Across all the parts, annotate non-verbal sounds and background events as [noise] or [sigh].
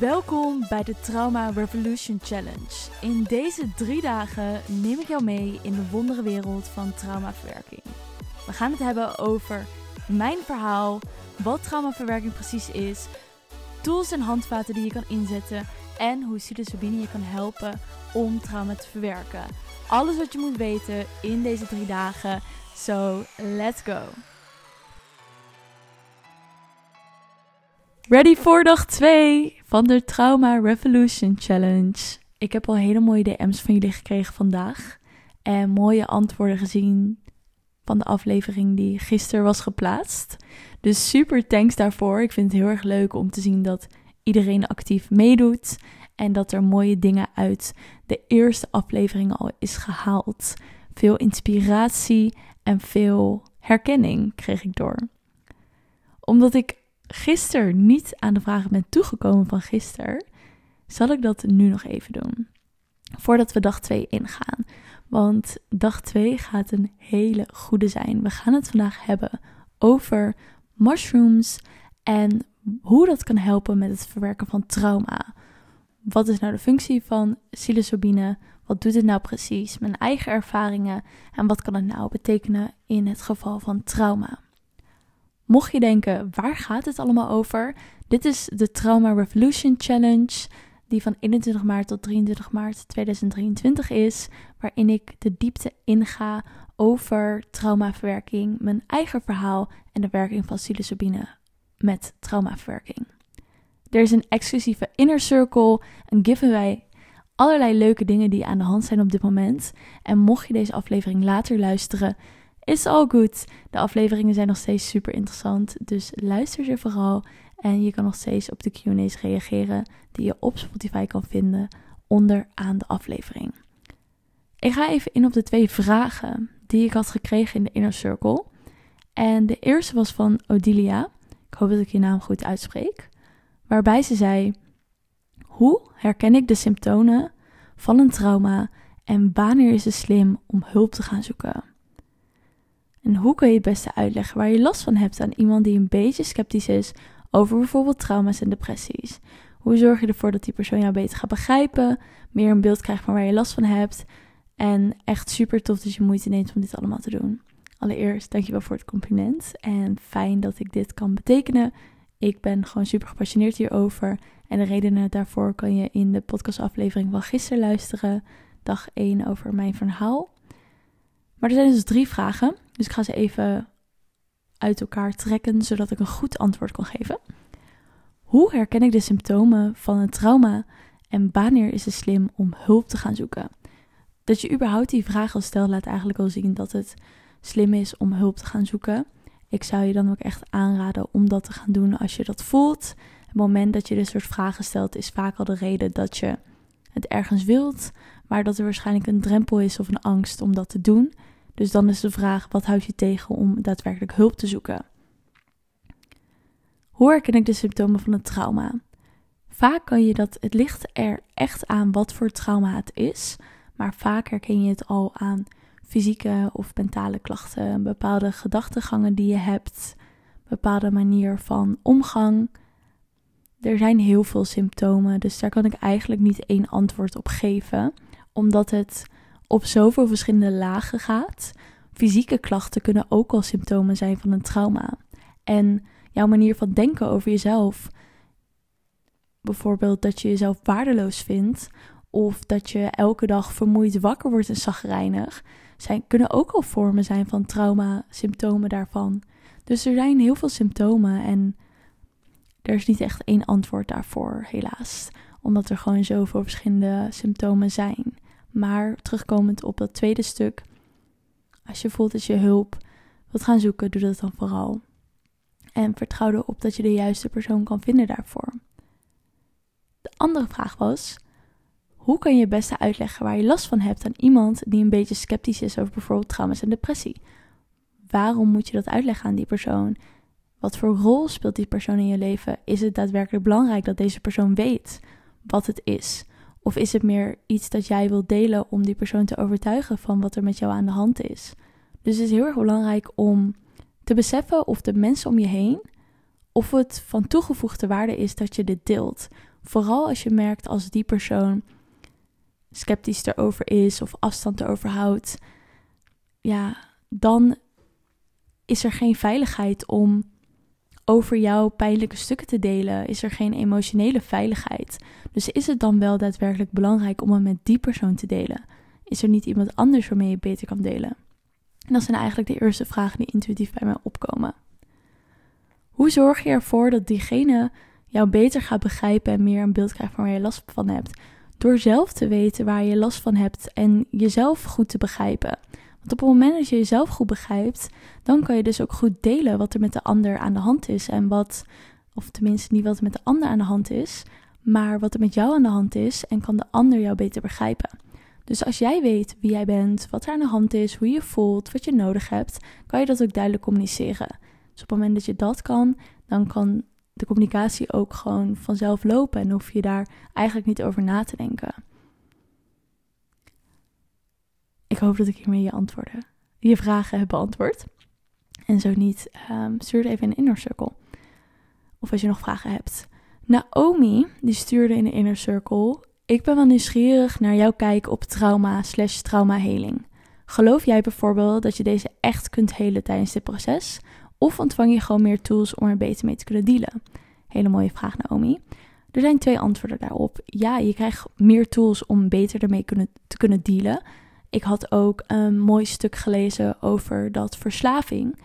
Welkom bij de Trauma Revolution Challenge. In deze drie dagen neem ik jou mee in de wondere wereld van traumaverwerking. We gaan het hebben over mijn verhaal, wat traumaverwerking precies is, tools en handvaten die je kan inzetten en hoe psilocybine je kan helpen om trauma te verwerken. Alles wat je moet weten in deze drie dagen. So, let's go! Ready voor dag 2 van de Trauma Revolution Challenge. Ik heb al hele mooie DM's van jullie gekregen vandaag. En mooie antwoorden gezien van de aflevering die gisteren was geplaatst. Dus super thanks daarvoor. Ik vind het heel erg leuk om te zien dat iedereen actief meedoet. En dat er mooie dingen uit de eerste aflevering al is gehaald. Veel inspiratie en veel herkenning kreeg ik door. Omdat ik gisteren niet aan de vragen ben toegekomen van gisteren, zal ik dat nu nog even doen. Voordat we dag 2 ingaan. Want dag 2 gaat een hele goede zijn. We gaan het vandaag hebben over mushrooms en hoe dat kan helpen met het verwerken van trauma. Wat is nou de functie van psilocybine? Wat doet het nou precies? Mijn eigen ervaringen en wat kan het nou betekenen in het geval van trauma? Mocht je denken, waar gaat het allemaal over? Dit is de Trauma Revolution Challenge, die van 21 maart tot 23 maart 2023 is, waarin ik de diepte inga over traumaverwerking, mijn eigen verhaal en de werking van psilocybine met traumaverwerking. Er is een exclusieve inner circle, een giveaway, allerlei leuke dingen die aan de hand zijn op dit moment. En mocht je deze aflevering later luisteren, is all good. De afleveringen zijn nog steeds super interessant, dus luister ze vooral. En je kan nog steeds op de Q&A's reageren die je op Spotify kan vinden onderaan de aflevering. Ik ga even in op de twee vragen die ik had gekregen in de Inner Circle. En de eerste was van Odilia. Ik hoop dat ik je naam goed uitspreek. Waarbij ze zei: Hoe herken ik de symptomen van een trauma en wanneer is het slim om hulp te gaan zoeken? En hoe kun je het beste uitleggen waar je last van hebt aan iemand die een beetje sceptisch is over bijvoorbeeld trauma's en depressies? Hoe zorg je ervoor dat die persoon jou beter gaat begrijpen, meer een beeld krijgt van waar je last van hebt? En echt super tof dat je moeite neemt om dit allemaal te doen. Allereerst, dankjewel voor het compliment en fijn dat ik dit kan betekenen. Ik ben gewoon super gepassioneerd hierover. En de redenen daarvoor kan je in de podcastaflevering van gisteren luisteren. Dag 1 over mijn verhaal. Maar er zijn dus drie vragen. Dus ik ga ze even uit elkaar trekken, zodat ik een goed antwoord kan geven. Hoe herken ik de symptomen van een trauma en wanneer is het slim om hulp te gaan zoeken? Dat je überhaupt die vraag al stelt, laat eigenlijk al zien dat het slim is om hulp te gaan zoeken. Ik zou je dan ook echt aanraden om dat te gaan doen als je dat voelt. Het moment dat je dit soort vragen stelt, is vaak al de reden dat je het ergens wilt, maar dat er waarschijnlijk een drempel is of een angst om dat te doen. Dus dan is de vraag: wat houdt je tegen om daadwerkelijk hulp te zoeken? Hoe herken ik de symptomen van een trauma? Vaak kan je dat, het ligt er echt aan wat voor trauma het is, maar vaak herken je het al aan fysieke of mentale klachten, bepaalde gedachtegangen die je hebt, bepaalde manier van omgang. Er zijn heel veel symptomen, dus daar kan ik eigenlijk niet één antwoord op geven, omdat het op zoveel verschillende lagen gaat. Fysieke klachten kunnen ook al symptomen zijn van een trauma. En jouw manier van denken over jezelf, bijvoorbeeld dat je jezelf waardeloos vindt, of dat je elke dag vermoeid wakker wordt en zagrijnig, zijn, kunnen ook al vormen zijn van trauma, symptomen daarvan. Dus er zijn heel veel symptomen en er is niet echt één antwoord daarvoor, helaas. Omdat er gewoon zoveel verschillende symptomen zijn. Maar terugkomend op dat tweede stuk, als je voelt dat je hulp wilt gaan zoeken, doe dat dan vooral. En vertrouw erop dat je de juiste persoon kan vinden daarvoor. De andere vraag was: hoe kan je het beste uitleggen waar je last van hebt aan iemand die een beetje sceptisch is over bijvoorbeeld trauma's en depressie? Waarom moet je dat uitleggen aan die persoon? Wat voor rol speelt die persoon in je leven? Is het daadwerkelijk belangrijk dat deze persoon weet wat het is? Of is het meer iets dat jij wilt delen om die persoon te overtuigen van wat er met jou aan de hand is? Dus het is heel erg belangrijk om te beseffen of de mensen om je heen, of het van toegevoegde waarde is dat je dit deelt. Vooral als je merkt als die persoon sceptisch erover is of afstand erover houdt. Ja, dan is er geen veiligheid om over jouw pijnlijke stukken te delen. Is er geen emotionele veiligheid. Dus is het dan wel daadwerkelijk belangrijk om het met die persoon te delen? Is er niet iemand anders waarmee je beter kan delen? En dat zijn eigenlijk de eerste vragen die intuïtief bij mij opkomen. Hoe zorg je ervoor dat diegene jou beter gaat begrijpen en meer een beeld krijgt van waar je last van hebt? Door zelf te weten waar je last van hebt en jezelf goed te begrijpen. Want op het moment dat je jezelf goed begrijpt, dan kan je dus ook goed delen wat er met de ander aan de hand is. En wat, of tenminste niet wat er met de ander aan de hand is, maar wat er met jou aan de hand is. En kan de ander jou beter begrijpen. Dus als jij weet wie jij bent, wat er aan de hand is, hoe je voelt, wat je nodig hebt, kan je dat ook duidelijk communiceren. Dus op het moment dat je dat kan, dan kan de communicatie ook gewoon vanzelf lopen en hoef je daar eigenlijk niet over na te denken. Ik hoop dat ik hiermee je antwoorden, je vragen heb beantwoord. En zo niet, um, stuur even de inner circle. Of als je nog vragen hebt. Naomi, die stuurde in de inner circle ik ben wel nieuwsgierig naar jouw kijk op trauma slash traumaheling. Geloof jij bijvoorbeeld dat je deze echt kunt helen tijdens dit proces? Of ontvang je gewoon meer tools om er beter mee te kunnen dealen? Hele mooie vraag, Naomi. Er zijn twee antwoorden daarop. Ja, je krijgt meer tools om beter ermee kunnen, te kunnen dealen. Ik had ook een mooi stuk gelezen over dat verslaving,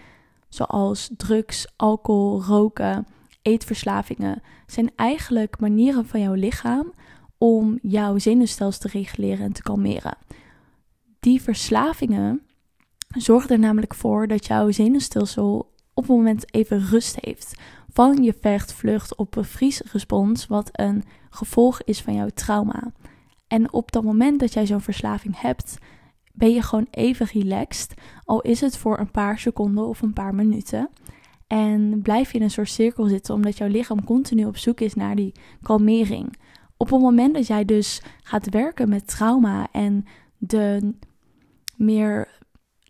zoals drugs, alcohol, roken, eetverslavingen, zijn eigenlijk manieren van jouw lichaam om jouw zenuwstelsel te reguleren en te kalmeren. Die verslavingen zorgen er namelijk voor dat jouw zenuwstelsel op het moment even rust heeft van je vecht, vlucht op bevriesrespons, wat een gevolg is van jouw trauma. En op dat moment dat jij zo'n verslaving hebt, ben je gewoon even relaxed, al is het voor een paar seconden of een paar minuten. En blijf je in een soort cirkel zitten, omdat jouw lichaam continu op zoek is naar die kalmering. Op het moment dat jij dus gaat werken met trauma en de meer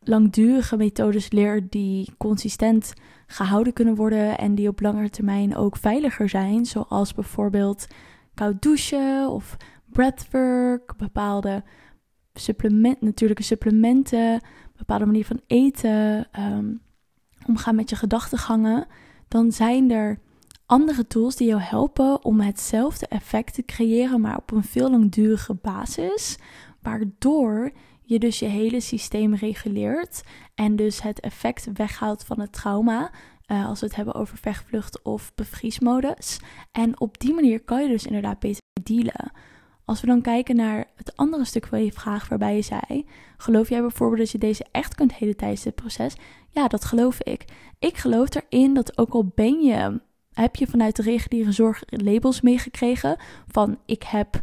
langdurige methodes leert die consistent gehouden kunnen worden en die op langere termijn ook veiliger zijn, zoals bijvoorbeeld koud douchen of breathwork, bepaalde supplement, natuurlijke supplementen, bepaalde manier van eten, um, omgaan met je gedachtegangen, dan zijn er andere tools die jou helpen om hetzelfde effect te creëren, maar op een veel langdurige basis, waardoor je dus je hele systeem reguleert en dus het effect weghaalt van het trauma. Uh, als we het hebben over vechtvlucht of bevriesmodus. En op die manier kan je dus inderdaad beter dealen. Als we dan kijken naar het andere stuk van je vraag, waarbij je zei: Geloof jij bijvoorbeeld dat je deze echt kunt heden tijdens dit proces? Ja, dat geloof ik. Ik geloof erin dat ook al ben je heb je vanuit de reguliere zorg labels meegekregen van ik heb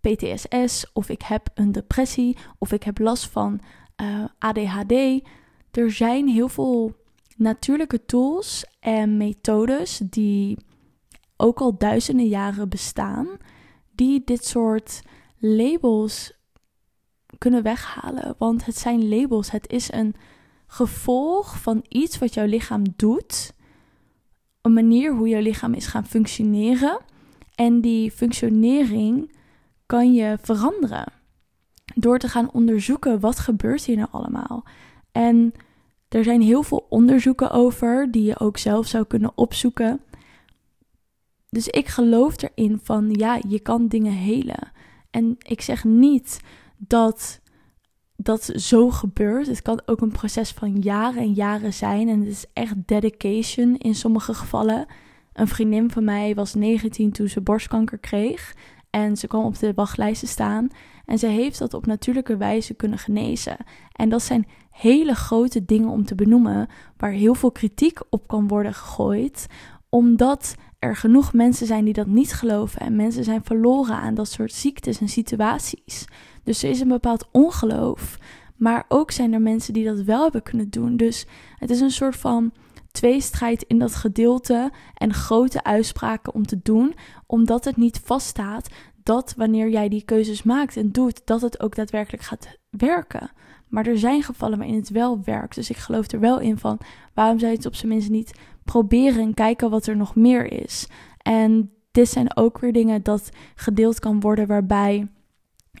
PTSS of ik heb een depressie of ik heb last van eh, ADHD. Er zijn heel veel natuurlijke tools en methodes die ook al duizenden jaren bestaan, die dit soort labels kunnen weghalen. Want het zijn labels, het is een gevolg van iets wat jouw lichaam doet een manier hoe je lichaam is gaan functioneren. En die functionering kan je veranderen. Door te gaan onderzoeken wat gebeurt hier nou allemaal. En er zijn heel veel onderzoeken over die je ook zelf zou kunnen opzoeken. Dus ik geloof erin van ja, je kan dingen helen. En ik zeg niet dat dat zo gebeurt. Het kan ook een proces van jaren en jaren zijn. En het is echt dedication in sommige gevallen. Een vriendin van mij was 19 toen ze borstkanker kreeg. En ze kwam op de wachtlijst te staan. En ze heeft dat op natuurlijke wijze kunnen genezen. En dat zijn hele grote dingen om te benoemen. Waar heel veel kritiek op kan worden gegooid. Omdat er genoeg mensen zijn die dat niet geloven. En mensen zijn verloren aan dat soort ziektes en situaties. Dus er is een bepaald ongeloof. Maar ook zijn er mensen die dat wel hebben kunnen doen. Dus het is een soort van tweestrijd in dat gedeelte en grote uitspraken om te doen, omdat het niet vaststaat dat wanneer jij die keuzes maakt en doet, dat het ook daadwerkelijk gaat werken. Maar er zijn gevallen waarin het wel werkt. Dus ik geloof er wel in van waarom zou je het op zijn minst niet proberen en kijken wat er nog meer is. En dit zijn ook weer dingen dat gedeeld kan worden waarbij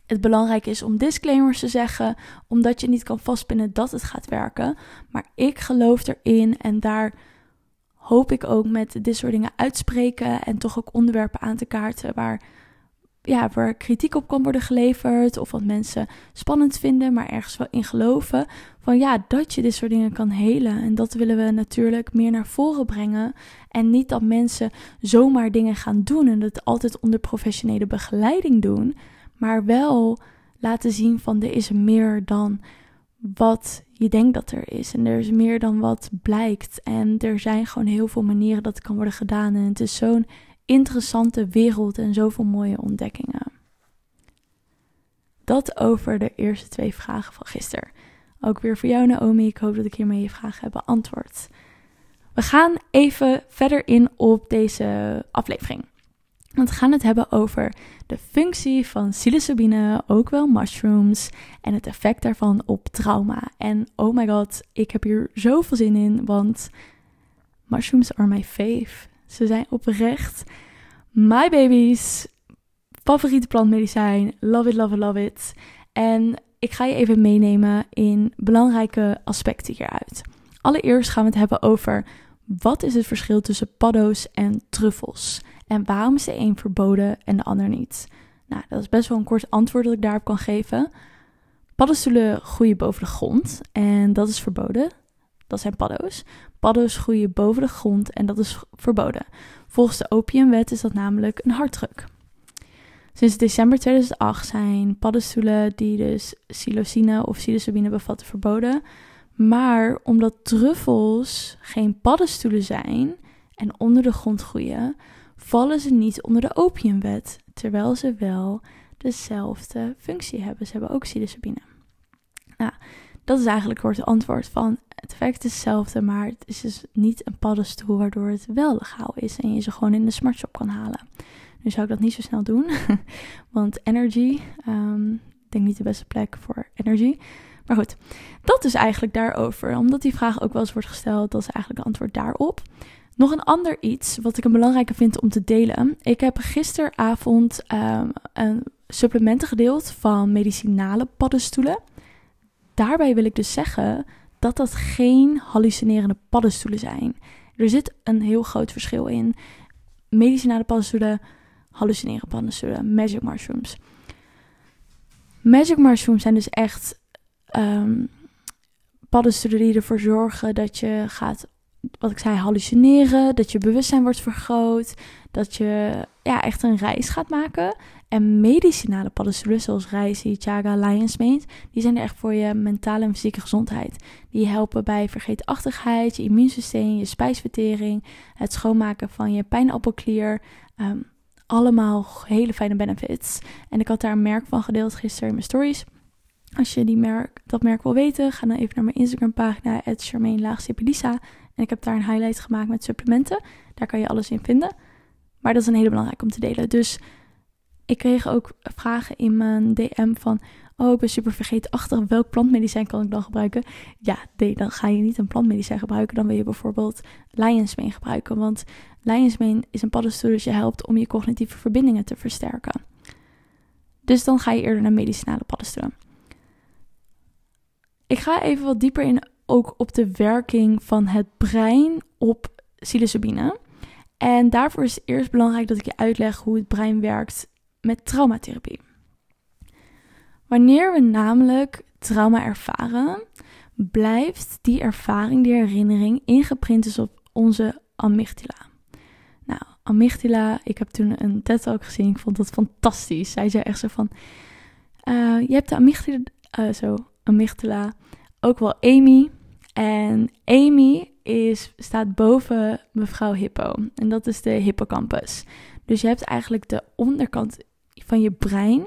het belangrijk is om disclaimers te zeggen, omdat je niet kan vastpinnen dat het gaat werken. Maar ik geloof erin en daar hoop ik ook met dit soort dingen uitspreken en toch ook onderwerpen aan te kaarten waar, ja, waar kritiek op kan worden geleverd of wat mensen spannend vinden, maar ergens wel in geloven. Van ja, dat je dit soort dingen kan helen. En dat willen we natuurlijk meer naar voren brengen. En niet dat mensen zomaar dingen gaan doen en dat altijd onder professionele begeleiding doen maar wel laten zien van er is meer dan wat je denkt dat er is. En er is meer dan wat blijkt. En er zijn gewoon heel veel manieren dat het kan worden gedaan. En het is zo'n interessante wereld en zoveel mooie ontdekkingen. Dat over de eerste twee vragen van gisteren. Ook weer voor jou, Naomi. Ik hoop dat ik hiermee je vragen heb beantwoord. We gaan even verder in op deze aflevering. Want we gaan het hebben over de functie van psilocybine, ook wel mushrooms, en het effect daarvan op trauma. En oh my god, ik heb hier zoveel zin in, want mushrooms are my fave. Ze zijn oprecht my baby's favoriete plantmedicijn. Love it, love it, love it. En ik ga je even meenemen in belangrijke aspecten hieruit. Allereerst gaan we het hebben over wat is het verschil tussen paddo's en truffels. En waarom is de een verboden en de ander niet? Nou, dat is best wel een kort antwoord dat ik daarop kan geven. Paddenstoelen groeien boven de grond en dat is verboden. Dat zijn paddo's. Paddo's groeien boven de grond en dat is verboden. Volgens de opiumwet is dat namelijk een harddruk. Sinds december 2008 zijn paddenstoelen die dus psilocine of psilocybine bevatten verboden. Maar omdat truffels geen paddenstoelen zijn en onder de grond groeien, vallen ze niet onder de opiumwet, terwijl ze wel dezelfde functie hebben. Ze hebben ook psilocybine. Nou, dat is eigenlijk kort het antwoord van het is hetzelfde, maar het is dus niet een paddenstoel waardoor het wel legaal is en je ze gewoon in de smartshop kan halen. Nu zou ik dat niet zo snel doen, [laughs] want energy, um, ik denk niet de beste plek voor energy. Maar goed, dat is eigenlijk daarover. Omdat die vraag ook wel eens wordt gesteld, dat is eigenlijk het antwoord daarop. Nog een ander iets wat ik een belangrijke vind om te delen. Ik heb gisteravond um, een supplementen gedeeld van medicinale paddenstoelen. Daarbij wil ik dus zeggen dat dat geen hallucinerende paddenstoelen zijn. Er zit een heel groot verschil in. Medicinale paddenstoelen, hallucinerende paddenstoelen, magic mushrooms. Magic mushrooms zijn dus echt um, paddenstoelen die ervoor zorgen dat je gaat wat ik zei, hallucineren, dat je bewustzijn wordt vergroot, dat je ja, echt een reis gaat maken. En medicinale paddenstoelen zoals Reishi, Chaga, Lion's Mane, die zijn er echt voor je mentale en fysieke gezondheid. Die helpen bij vergeetachtigheid, je immuunsysteem, je spijsvertering, het schoonmaken van je pijnappelklier. Um, allemaal hele fijne benefits. En ik had daar een merk van gedeeld gisteren in mijn stories. Als je die merk, dat merk wil weten, ga dan even naar mijn Instagram pagina, Charmaine en ik heb daar een highlight gemaakt met supplementen. Daar kan je alles in vinden. Maar dat is een hele belangrijke om te delen. Dus ik kreeg ook vragen in mijn DM van... Oh, ik ben super vergeetachtig. Welk plantmedicijn kan ik dan gebruiken? Ja, nee, dan ga je niet een plantmedicijn gebruiken. Dan wil je bijvoorbeeld Lion's Mane gebruiken. Want Lion's Mane is een paddenstoel dat je helpt om je cognitieve verbindingen te versterken. Dus dan ga je eerder naar medicinale paddenstoelen. Ik ga even wat dieper in ook op de werking van het brein op psilocybine. En daarvoor is het eerst belangrijk dat ik je uitleg hoe het brein werkt met traumatherapie. Wanneer we namelijk trauma ervaren, blijft die ervaring, die herinnering ingeprint is op onze amygdala. Nou, amygdala, ik heb toen een TED-talk gezien, ik vond dat fantastisch. Zij zei echt zo van, uh, je hebt de amygdala, uh, zo, amygdala ook wel Amy. En Amy is, staat boven mevrouw Hippo. En dat is de hippocampus. Dus je hebt eigenlijk de onderkant van je brein.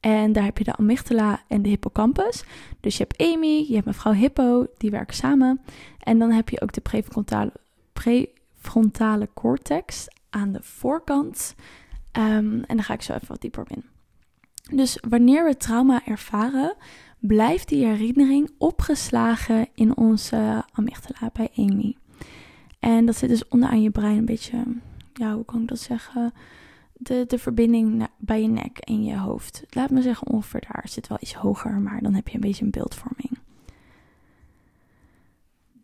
En daar heb je de amygdala en de hippocampus. Dus je hebt Amy, je hebt mevrouw Hippo, die werken samen. En dan heb je ook de prefrontale, prefrontale cortex aan de voorkant. Um, en daar ga ik zo even wat dieper op in. Dus wanneer we trauma ervaren, blijft die herinnering opgeslagen in onze amygdala bij Amy. En dat zit dus onderaan je brein een beetje, ja, hoe kan ik dat zeggen? De, de verbinding bij je nek en je hoofd. Laat me zeggen ongeveer daar. Zit wel iets hoger, maar dan heb je een beetje een beeldvorming.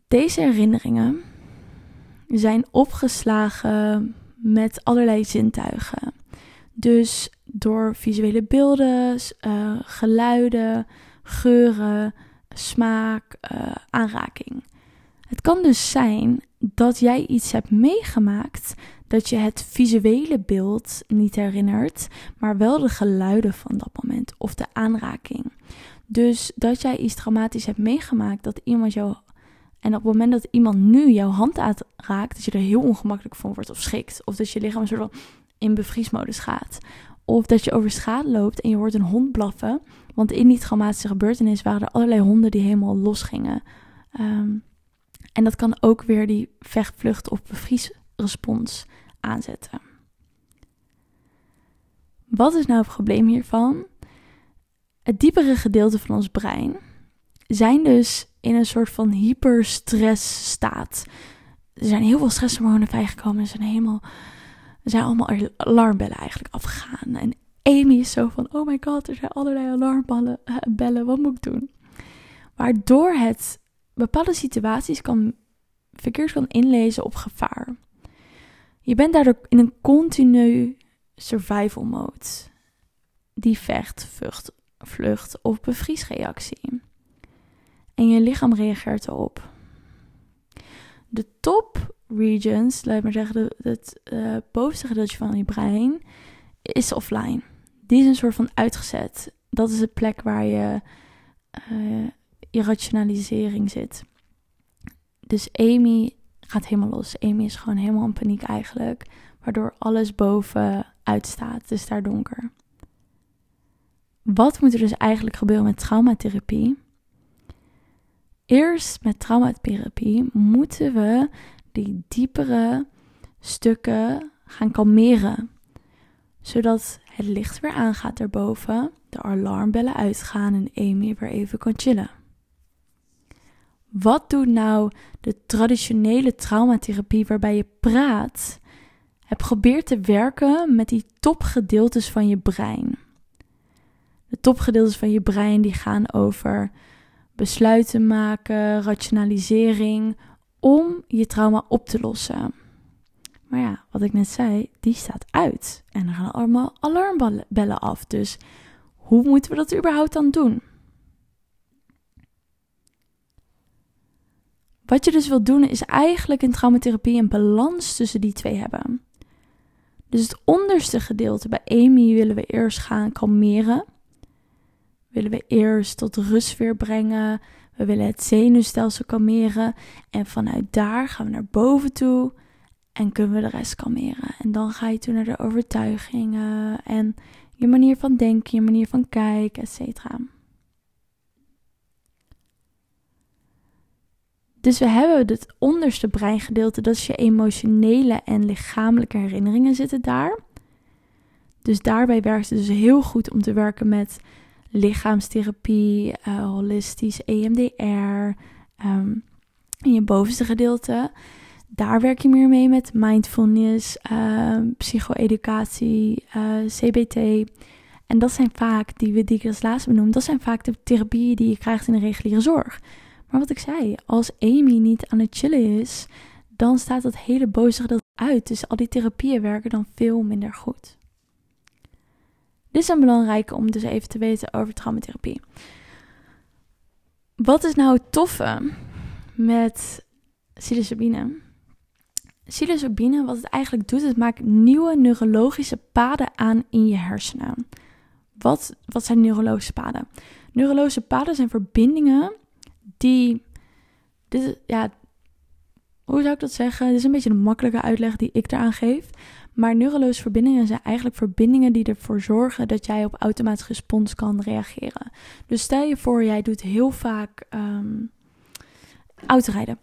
Deze herinneringen zijn opgeslagen met allerlei zintuigen. Dus door visuele beelden, uh, geluiden, geuren, smaak, uh, aanraking. Het kan dus zijn dat jij iets hebt meegemaakt dat je het visuele beeld niet herinnert, maar wel de geluiden van dat moment of de aanraking. Dus dat jij iets traumatisch hebt meegemaakt, dat iemand jou. En op het moment dat iemand nu jouw hand aanraakt, dat je er heel ongemakkelijk van wordt of schrikt. Of dat je lichaam een soort van in bevriesmodus gaat. Of dat je over straat loopt en je hoort een hond blaffen. Want in die traumatische gebeurtenis waren er allerlei honden die helemaal los gingen. Ehm, en dat kan ook weer die vechtvlucht of bevriesrespons aanzetten. Wat is nou het probleem hiervan? Het diepere gedeelte van ons brein zijn dus in een soort van hyperstressstaat. Er zijn heel veel stresshormonen vrijgekomen. Er zijn helemaal, zijn allemaal alarmbellen eigenlijk afgegaan. En Amy is zo van, oh my god, er zijn allerlei alarmbellen, uh, bellen, wat moet ik doen? Waardoor het bepaalde situaties kan, verkeerd kan inlezen op gevaar. Je bent daardoor in een continu survival mode. Die vecht, vlucht, vlucht of bevriesreactie. En je lichaam reageert erop. De top regions, laat maar zeggen, het uh, bovenste gedeelte van je brein, is offline. Die is een soort van uitgezet. Dat is de plek waar je uh, irrationalisering zit. Dus Amy gaat helemaal los. Amy is gewoon helemaal in paniek eigenlijk. Waardoor alles boven uitstaat. Is daar donker. Wat moet er dus eigenlijk gebeuren met traumatherapie? Eerst met traumatherapie moeten we die diepere stukken gaan kalmeren. Zodat het licht weer aangaat erboven, de alarmbellen uitgaan en Amy weer even kan chillen. Wat doet nou de traditionele traumatherapie waarbij je praat? Het probeert te werken met die topgedeeltes van je brein. De topgedeeltes van je brein die gaan over besluiten maken, rationalisering, om je trauma op te lossen. Maar ja, wat ik net zei, die staat uit. En er gaan allemaal alarmbellen af. Dus hoe moeten we dat überhaupt dan doen? Wat je dus wilt doen is eigenlijk in traumatherapie een balans tussen die twee hebben. Dus het onderste gedeelte bij Amy willen we eerst gaan kalmeren. Willen we eerst tot rust weer brengen. We willen het zenuwstelsel kalmeren. En vanuit daar gaan we naar boven toe. En kunnen we de rest kalmeren. En dan ga je toe naar de overtuigingen. En je manier van denken, je manier van kijken, et cetera. Dus we hebben het onderste breingedeelte, dat is je emotionele en lichamelijke herinneringen zitten daar. Dus daarbij werkt het dus heel goed om te werken met lichaamstherapie, uh, holistisch EMDR. Um, ehm, in je bovenste gedeelte, daar werk je meer mee met mindfulness, uh, psycho-educatie, uh, eh, CBT. En dat zijn vaak, die, we, die ik als laatste benoem, dat zijn vaak de therapieën die je krijgt in de reguliere zorg. Maar wat ik zei, als Amy niet aan het chillen is, dan staat dat hele boze gedeelte uit. Dus al die therapieën werken dan veel minder goed. Dit is een belangrijke om dus even te weten over traumatherapie. Wat is nou het toffe met psilocybine? Psilocybine, wat het eigenlijk doet, het maakt nieuwe neurologische paden aan in je hersenen. Wat, wat zijn neurologische paden? Neurologische paden zijn verbindingen die. Dit, ja, hoe zou ik dat zeggen? Dit is een beetje een makkelijke uitleg die ik eraan geef. Maar neurologische verbindingen zijn eigenlijk verbindingen die ervoor zorgen dat jij op automatisch respons kan reageren. Dus stel je voor, jij doet heel vaak um, autorijden.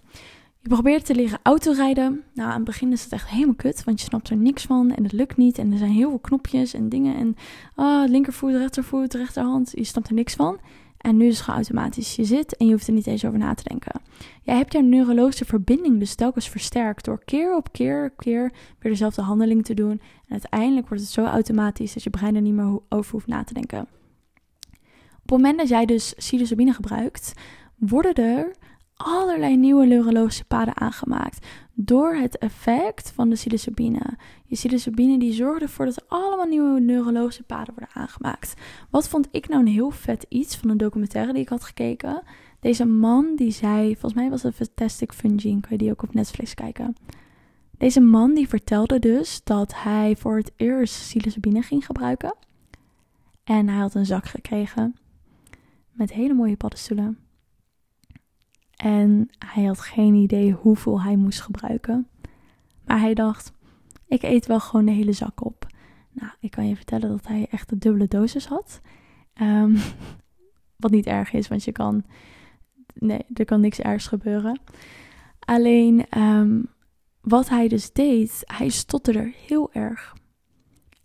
Je probeert te leren autorijden. Nou, aan het begin is het echt helemaal kut, want je snapt er niks van en het lukt niet. En er zijn heel veel knopjes en dingen. En ah, linkervoet, rechtervoet, rechterhand, je snapt er niks van. En nu is het gewoon automatisch. Je zit en je hoeft er niet eens over na te denken. Jij hebt jouw neurologische verbinding dus telkens versterkt door keer op keer keer weer dezelfde handeling te doen. En uiteindelijk wordt het zo automatisch dat je brein er niet meer over hoeft na te denken. Op het moment dat jij dus psilocybine gebruikt, worden er allerlei nieuwe neurologische paden aangemaakt door het effect van de psilocybine. Je psilocybine die zorgt ervoor dat er allemaal nieuwe neurologische paden worden aangemaakt. Wat vond ik nou een heel vet iets van een documentaire die ik had gekeken? Deze man die zei, volgens mij was het Fantastic Fungi, kan je die ook op Netflix kijken. Deze man die vertelde dus dat hij voor het eerst psilocybine ging gebruiken. En hij had een zak gekregen met hele mooie paddenstoelen. En hij had geen idee hoeveel hij moest gebruiken. Maar hij dacht, ik eet wel gewoon de hele zak op. Nou, ik kan je vertellen dat hij echt de dubbele dosis had. Um, [laughs] wat niet erg is, want je kan... Nee, er kan niks ergs gebeuren. Alleen, um, wat hij dus deed, hij stotterde heel erg.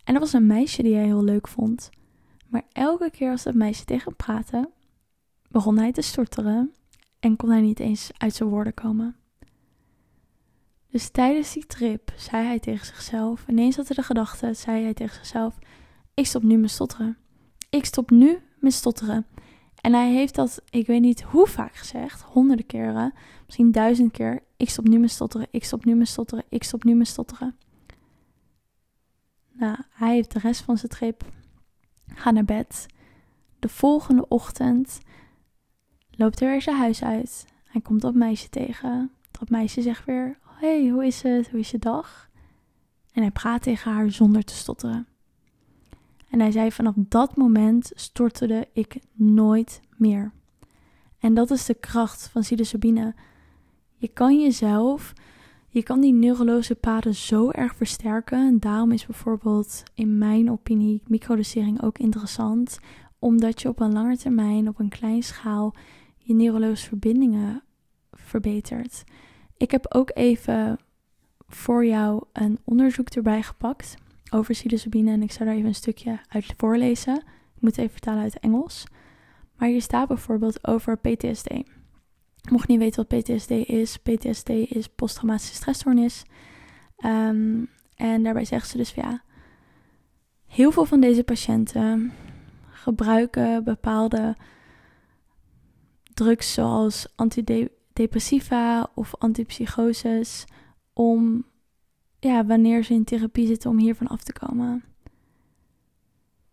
En dat was een meisje die hij heel leuk vond. Maar elke keer als dat meisje tegen hem praatte, begon hij te stotteren en kon hij niet eens uit zijn woorden komen. Dus tijdens die trip zei hij tegen zichzelf, ineens had hij de gedachte, zei hij tegen zichzelf: Ik stop nu met stotteren. Ik stop nu met stotteren. En hij heeft dat, ik weet niet hoe vaak gezegd, honderden keren, misschien duizend keer. Ik stop nu met stotteren, ik stop nu met stotteren, ik stop nu met stotteren. Nou, hij heeft de rest van zijn trip, ga naar bed. De volgende ochtend loopt hij weer zijn huis uit. Hij komt dat meisje tegen. Dat meisje zegt weer: Hey, hoe is het? Hoe is je dag? En hij praat tegen haar zonder te stotteren. En hij zei: Vanaf dat moment storterde ik nooit meer. En dat is de kracht van psilocybine. Je kan jezelf, je kan die neurologische paden zo erg versterken. En daarom is bijvoorbeeld in mijn opinie microdosering ook interessant. Omdat je op een lange termijn, op een kleine schaal, je neurologische verbindingen verbetert. Ik heb ook even voor jou een onderzoek erbij gepakt over psilocybine en ik zal daar even een stukje uit voorlezen. Ik moet even vertalen uit Engels. Maar hier staat bijvoorbeeld over PTSD. Mocht je niet weten wat PTSD is, PTSD is posttraumatische stressstoornis. Um, en daarbij zeggen ze dus ja, heel veel van deze patiënten gebruiken bepaalde drugs zoals antidepressiva of antipsychoses om, ja, wanneer ze in therapie zitten, om hiervan af te komen.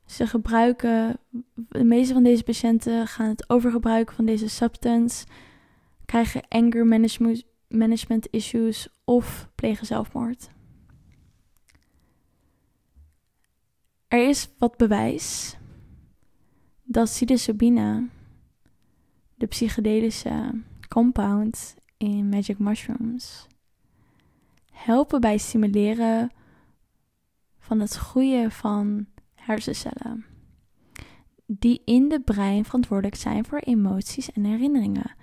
Ze gebruiken, de meeste van deze patiënten gaan het overgebruiken van deze substance, krijgen anger management, management issues of plegen zelfmoord. Er is wat bewijs dat psilocybine de psychedelische compounds in magic mushrooms helpen bij stimuleren van het groeien van hersencellen die in de brein verantwoordelijk zijn voor emoties en herinneringen.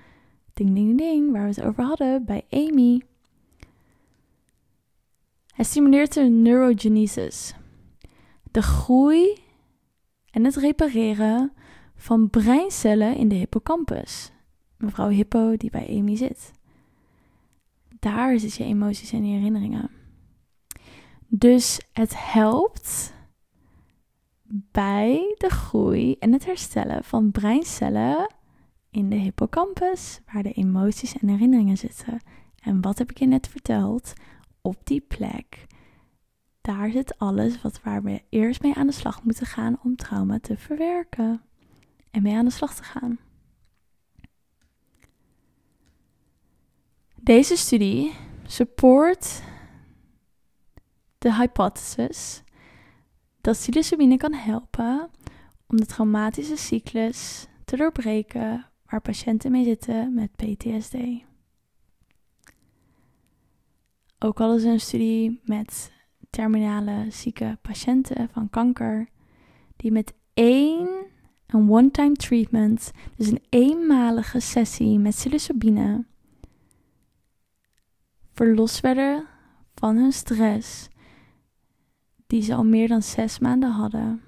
Ding ding ding, waar we het over hadden bij Amy. Het stimuleert de neurogenesis, de groei en het repareren van breincellen in de hippocampus. Mevrouw Hippo die bij Amy zit. Daar zit je emoties en je herinneringen. Dus het helpt bij de groei en het herstellen van breincellen in de hippocampus, waar de emoties en herinneringen zitten. En wat heb ik je net verteld? Op die plek, daar zit alles wat waar we eerst mee aan de slag moeten gaan om trauma te verwerken en mee aan de slag te gaan. Deze studie support de hypothesis dat psilocybine kan helpen om de traumatische cyclus te doorbreken waar patiënten mee zitten met PTSD. Ook hadden ze een studie met terminale zieke patiënten van kanker die met één een one-time treatment, dus een eenmalige sessie met psilocybine, verlost werden van hun stress die ze al meer dan zes maanden hadden.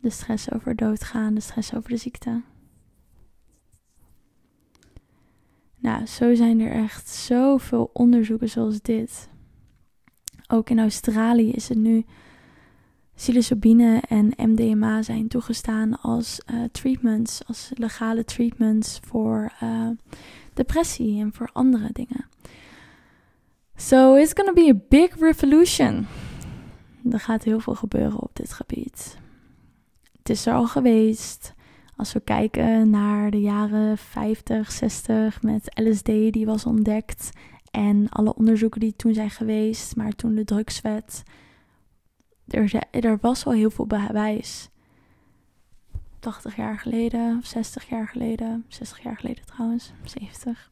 De stress over doodgaan, de stress over de ziekte. Nou, zo zijn er echt zoveel onderzoeken zoals dit. Ook in Australië is het nu psilocybine en MDMA zijn toegestaan als uh, treatments, als legale treatments voor uh, depressie en voor andere dingen. So it's gonna be a big revolution. Er gaat heel veel gebeuren op dit gebied. Het is er al geweest. Als we kijken naar de jaren 50, 60 met LSD die was ontdekt en alle onderzoeken die toen zijn geweest, maar toen de drugswet, er, er was al heel veel bewijs. 80 jaar geleden, 60 jaar geleden, 60 jaar geleden trouwens, 70.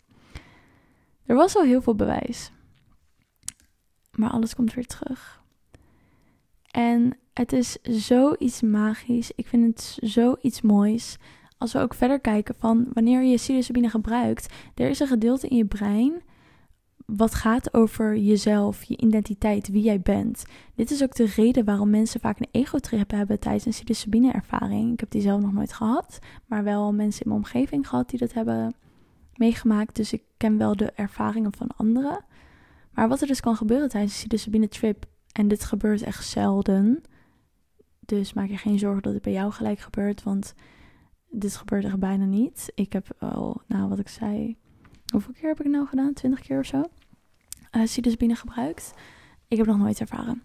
Er was al heel veel bewijs. Maar alles komt weer terug. En het is zoiets magisch. Ik vind het zoiets moois. Als we ook verder kijken van wanneer je psilocybine gebruikt, er is een gedeelte in je brein wat gaat over jezelf, je identiteit, wie jij bent. Dit is ook de reden waarom mensen vaak een ego-trip hebben tijdens een psilocybine-ervaring. Ik heb die zelf nog nooit gehad, maar wel mensen in mijn omgeving gehad die dat hebben meegemaakt. Dus ik ken wel de ervaringen van anderen. Maar wat er dus kan gebeuren tijdens een psilocybine-trip, en dit gebeurt echt zelden, dus maak je geen zorgen dat het bij jou gelijk gebeurt, want dit gebeurt er bijna niet. Ik heb wel, nou wat ik zei, hoeveel keer heb ik het nou gedaan? Twintig keer of zo? Uh, psilocybine gebruikt. Ik heb nog nooit ervaren.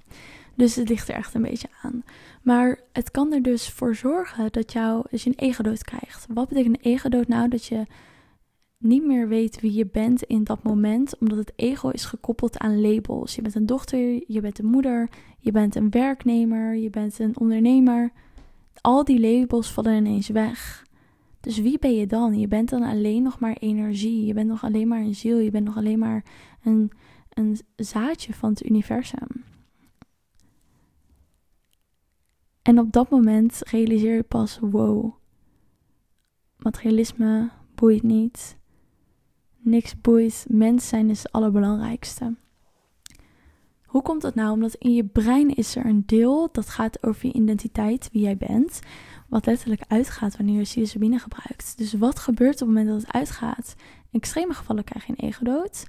Dus het ligt er echt een beetje aan. Maar het kan er dus voor zorgen dat, jou, je een ego-dood krijgt. Wat betekent een ego-dood nou? Dat je niet meer weet wie je bent in dat moment, omdat het ego is gekoppeld aan labels. Je bent een dochter, je bent een moeder, je bent een werknemer, je bent een ondernemer. Al die labels vallen ineens weg. Dus wie ben je dan? Je bent dan alleen nog maar energie. Je bent nog alleen maar een ziel. Je bent nog alleen maar een, een zaadje van het universum. En op dat moment realiseer je pas: wow, materialisme boeit niet. Niks boeit. Mens zijn is het allerbelangrijkste. Hoe komt dat nou? Omdat in je brein is er een deel dat gaat over je identiteit, wie jij bent, wat letterlijk uitgaat wanneer je psilocybine gebruikt. Dus wat gebeurt op het moment dat het uitgaat? In extreme gevallen krijg je een ego-dood.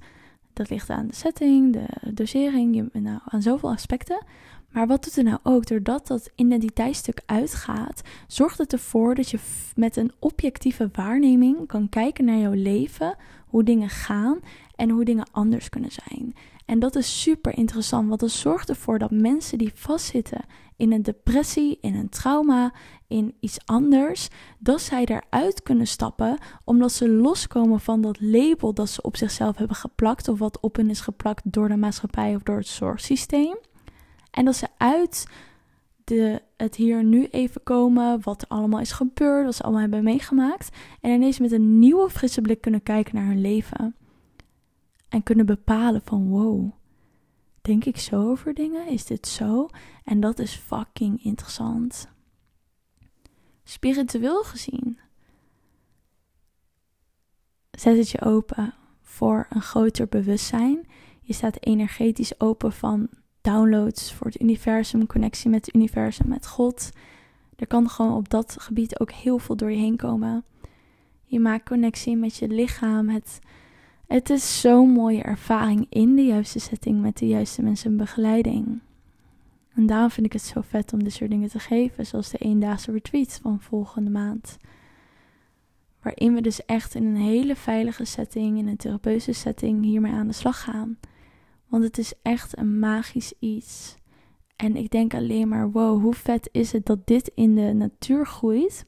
Dat ligt aan de setting, de dosering, je, nou, aan zoveel aspecten. Maar wat doet het nou ook? Doordat dat identiteitsstuk uitgaat, zorgt het ervoor dat je met een objectieve waarneming kan kijken naar jouw leven, hoe dingen gaan en hoe dingen anders kunnen zijn. En dat is super interessant, want dat zorgt ervoor dat mensen die vastzitten in een depressie, in een trauma, in iets anders, dat zij eruit kunnen stappen omdat ze loskomen van dat label dat ze op zichzelf hebben geplakt of wat op hen is geplakt door de maatschappij of door het zorgsysteem. En dat ze uit de, het hier nu even komen, wat er allemaal is gebeurd, wat ze allemaal hebben meegemaakt. En ineens met een nieuwe frisse blik kunnen kijken naar hun leven. En kunnen bepalen van wow, denk ik zo over dingen? Is dit zo? En dat is fucking interessant. Spiritueel gezien zet het je open voor een groter bewustzijn. Je staat energetisch open van downloads voor het universum, connectie met het universum, met God. Er kan gewoon op dat gebied ook heel veel door je heen komen. Je maakt connectie met je lichaam. Het, het is zo'n mooie ervaring in de juiste setting met de juiste mensen en begeleiding. En daarom vind ik het zo vet om dit soort dingen te geven, zoals de eendaagse retreat van volgende maand. Waarin we dus echt in een hele veilige setting, in een therapeutische setting, hiermee aan de slag gaan. Want het is echt een magisch iets. En ik denk alleen maar, wow, hoe vet is het dat dit in de natuur groeit.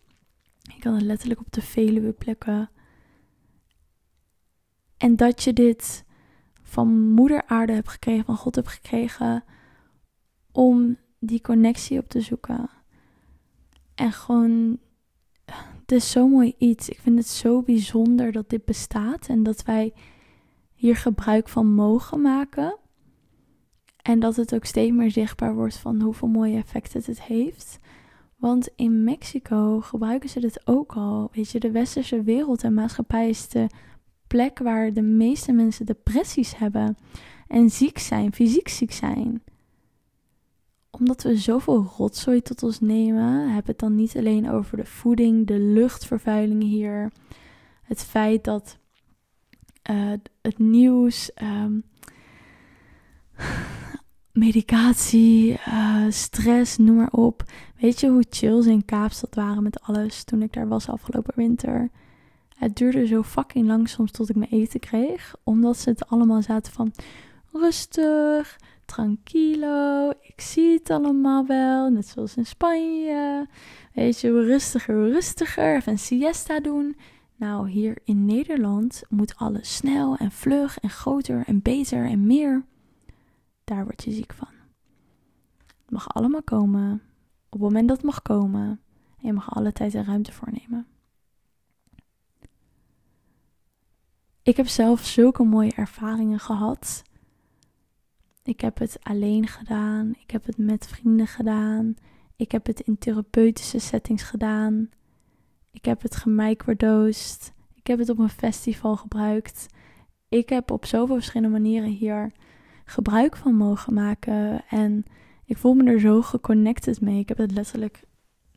Je kan het letterlijk op de Veluwe plekken. En dat je dit van moeder aarde hebt gekregen, van God hebt gekregen, om die connectie op te zoeken. En gewoon, het is zo mooi iets. Ik vind het zo bijzonder dat dit bestaat en dat wij hier gebruik van mogen maken. En dat het ook steeds meer zichtbaar wordt van hoeveel mooie effecten het heeft. Want in Mexico gebruiken ze dit ook al. Weet je, de westerse wereld en maatschappij is de plek waar de meeste mensen depressies hebben en ziek zijn, fysiek ziek zijn. omdat we zoveel rotzooi tot ons nemen, heb het dan niet alleen over de voeding, de luchtvervuiling hier, het feit dat uh, het nieuws, um, [sighs] medicatie, uh, stress, noem maar op. Weet je hoe chill ze in Kaapstad waren met alles toen ik daar was afgelopen winter? Het duurde zo fucking lang soms tot ik mijn eten kreeg, omdat ze het allemaal zaten van rustig, tranquilo, ik zie het allemaal wel, net zoals in Spanje. Weet je, rustiger, rustiger, even een siesta doen. Nou, hier in Nederland moet alles snel en vlug en groter en beter en meer. Daar word je ziek van. Het mag allemaal komen op het moment dat het mag komen. En je mag alle tijd en ruimte voornemen. Ik heb zelf zulke mooie ervaringen gehad. Ik heb het alleen gedaan. Ik heb het met vrienden gedaan. Ik heb het in therapeutische settings gedaan. Ik heb het gemicrodosed. Ik heb het op een festival gebruikt. Ik heb op zoveel verschillende manieren hier gebruik van mogen maken. En ik voel me er zo geconnected mee. Ik heb het letterlijk.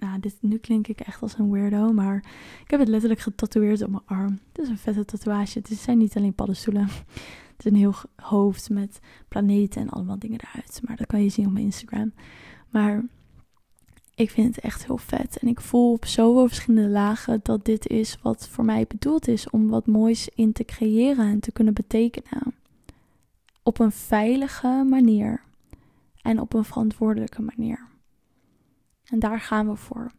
Nou, dit, nu klink ik echt als een weirdo, maar ik heb het letterlijk getatoeëerd op mijn arm. Het is een vette tatoeage. Het zijn niet alleen paddenstoelen. Het is een heel hoofd met planeten en allemaal dingen eruit. Maar dat kan je zien op mijn Instagram. Maar ik vind het echt heel vet. En ik voel op zoveel verschillende lagen dat dit is wat voor mij bedoeld is om wat moois in te creëren en te kunnen betekenen. Op een veilige manier en op een verantwoordelijke manier. En daar gaan we voor.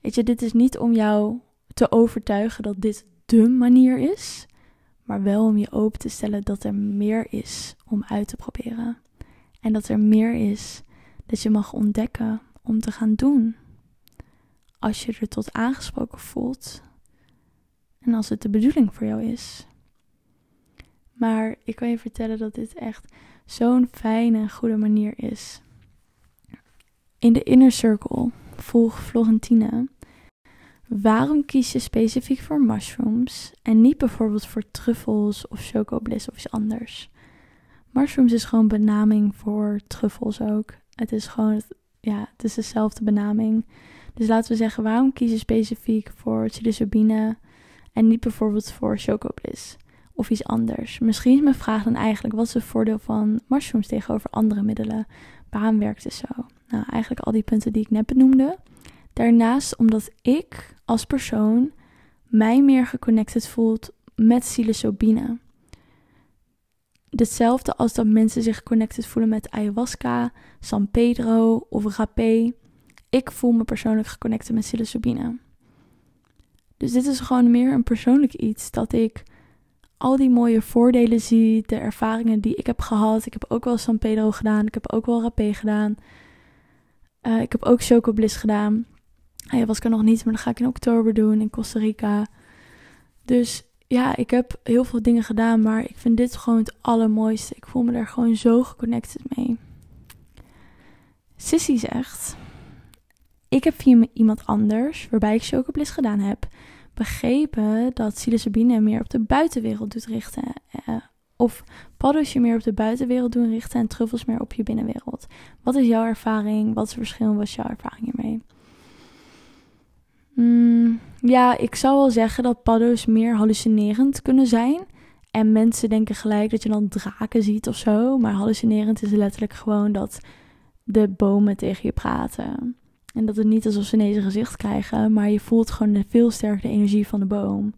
Weet je, dit is niet om jou te overtuigen dat dit de manier is, maar wel om je open te stellen dat er meer is om uit te proberen. En dat er meer is dat je mag ontdekken om te gaan doen. Als je er tot aangesproken voelt en als het de bedoeling voor jou is. Maar ik kan je vertellen dat dit echt zo'n fijne en goede manier is. In de inner circle volg Florentine. Waarom kies je specifiek voor mushrooms en niet bijvoorbeeld voor truffels of chocobliss of iets anders? Mushrooms is gewoon benaming voor truffels ook. Het is gewoon, ja, het is dezelfde benaming. Dus laten we zeggen, waarom kies je specifiek voor psilocybine en niet bijvoorbeeld voor chocobliss? of iets anders. Misschien is mijn vraag dan eigenlijk: wat is het voordeel van mushrooms tegenover andere middelen? Waarom werkt het zo? Nou, eigenlijk al die punten die ik net benoemde. Daarnaast omdat ik als persoon mij meer geconnected voelt met psilocybine. Hetzelfde als dat mensen zich connected voelen met ayahuasca, San Pedro of rapé. Ik voel me persoonlijk geconnected met psilocybine. Dus dit is gewoon meer een persoonlijk iets dat ik al die mooie voordelen zie, de ervaringen die ik heb gehad. Ik heb ook wel San Pedro gedaan, ik heb ook wel rapé gedaan. Uh, ik heb ook Choco Bliss gedaan. Hij was er nog niet, maar dat ga ik in oktober doen in Costa Rica. Dus ja, ik heb heel veel dingen gedaan, maar ik vind dit gewoon het allermooiste. Ik voel me daar gewoon zo geconnected mee. Sissy zegt: Ik heb via iemand anders, waarbij ik Choco Bliss gedaan heb, begrepen dat psilocybine meer op de buitenwereld doet richten. Uh, of paddo's je meer op de buitenwereld doen richten en truffels meer op je binnenwereld. Wat is jouw ervaring? Wat is het verschil? Wat is jouw ervaring hiermee? Mm, ja, ik zou wel zeggen dat paddo's meer hallucinerend kunnen zijn. En mensen denken gelijk dat je dan draken ziet of zo. Maar hallucinerend is letterlijk gewoon dat de bomen tegen je praten. En dat het niet alsof ze ineens een gezicht krijgen, maar je voelt gewoon veel sterker de energie van de boom.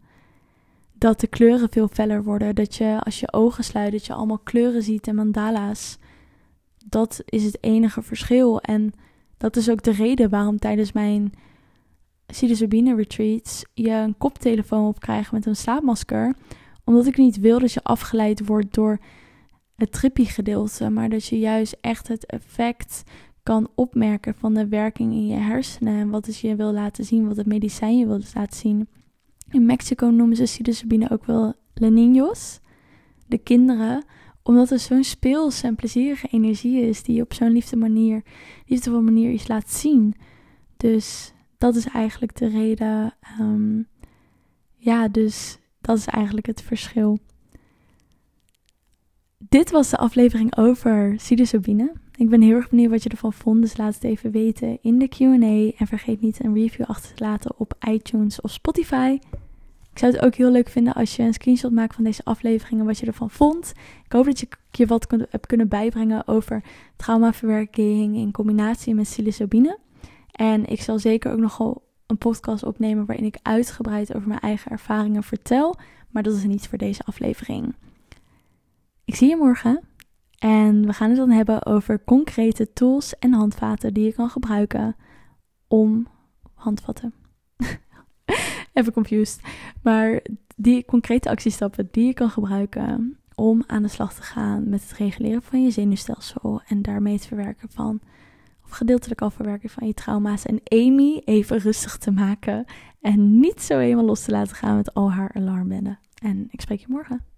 Dat de kleuren veel feller worden. Dat je als je ogen sluit, dat je allemaal kleuren ziet en mandala's. Dat is het enige verschil. En dat is ook de reden waarom tijdens mijn psilocybine retreats je een koptelefoon op krijgt met een slaapmasker. Omdat ik niet wil dat je afgeleid wordt door het trippy gedeelte, maar dat je juist echt het effect kan opmerken van de werking in je hersenen en wat je wil laten zien, wat het medicijn je wil laten zien. In Mexico noemen ze psilocybine ook wel le niños, de kinderen, omdat het zo'n speelse en plezierige energie is die je op zo'n liefde manier, liefdevolle manier iets laat zien. Dus dat is eigenlijk de reden. Um, ja, dus dat is eigenlijk het verschil. Dit was de aflevering over psilocybine. Ik ben heel erg benieuwd wat je ervan vond, dus laat het even weten in de Q&A. En vergeet niet een review achter te laten op iTunes of Spotify. Ik zou het ook heel leuk vinden als je een screenshot maakt van deze aflevering en wat je ervan vond. Ik hoop dat je je wat hebt kunnen bijbrengen over traumaverwerking in combinatie met psilocybine. En ik zal zeker ook nogal een podcast opnemen waarin ik uitgebreid over mijn eigen ervaringen vertel. Maar dat is niet voor deze aflevering. Ik zie je morgen. En we gaan het dan hebben over concrete tools en handvaten die je kan gebruiken om handvatten. [laughs] Even confused. Maar die concrete actiestappen die je kan gebruiken om aan de slag te gaan met het reguleren van je zenuwstelsel en daarmee het verwerken van, of gedeeltelijk al verwerken van je trauma's. En Amy even rustig te maken en niet zo helemaal los te laten gaan met al haar alarmbellen. En ik spreek je morgen.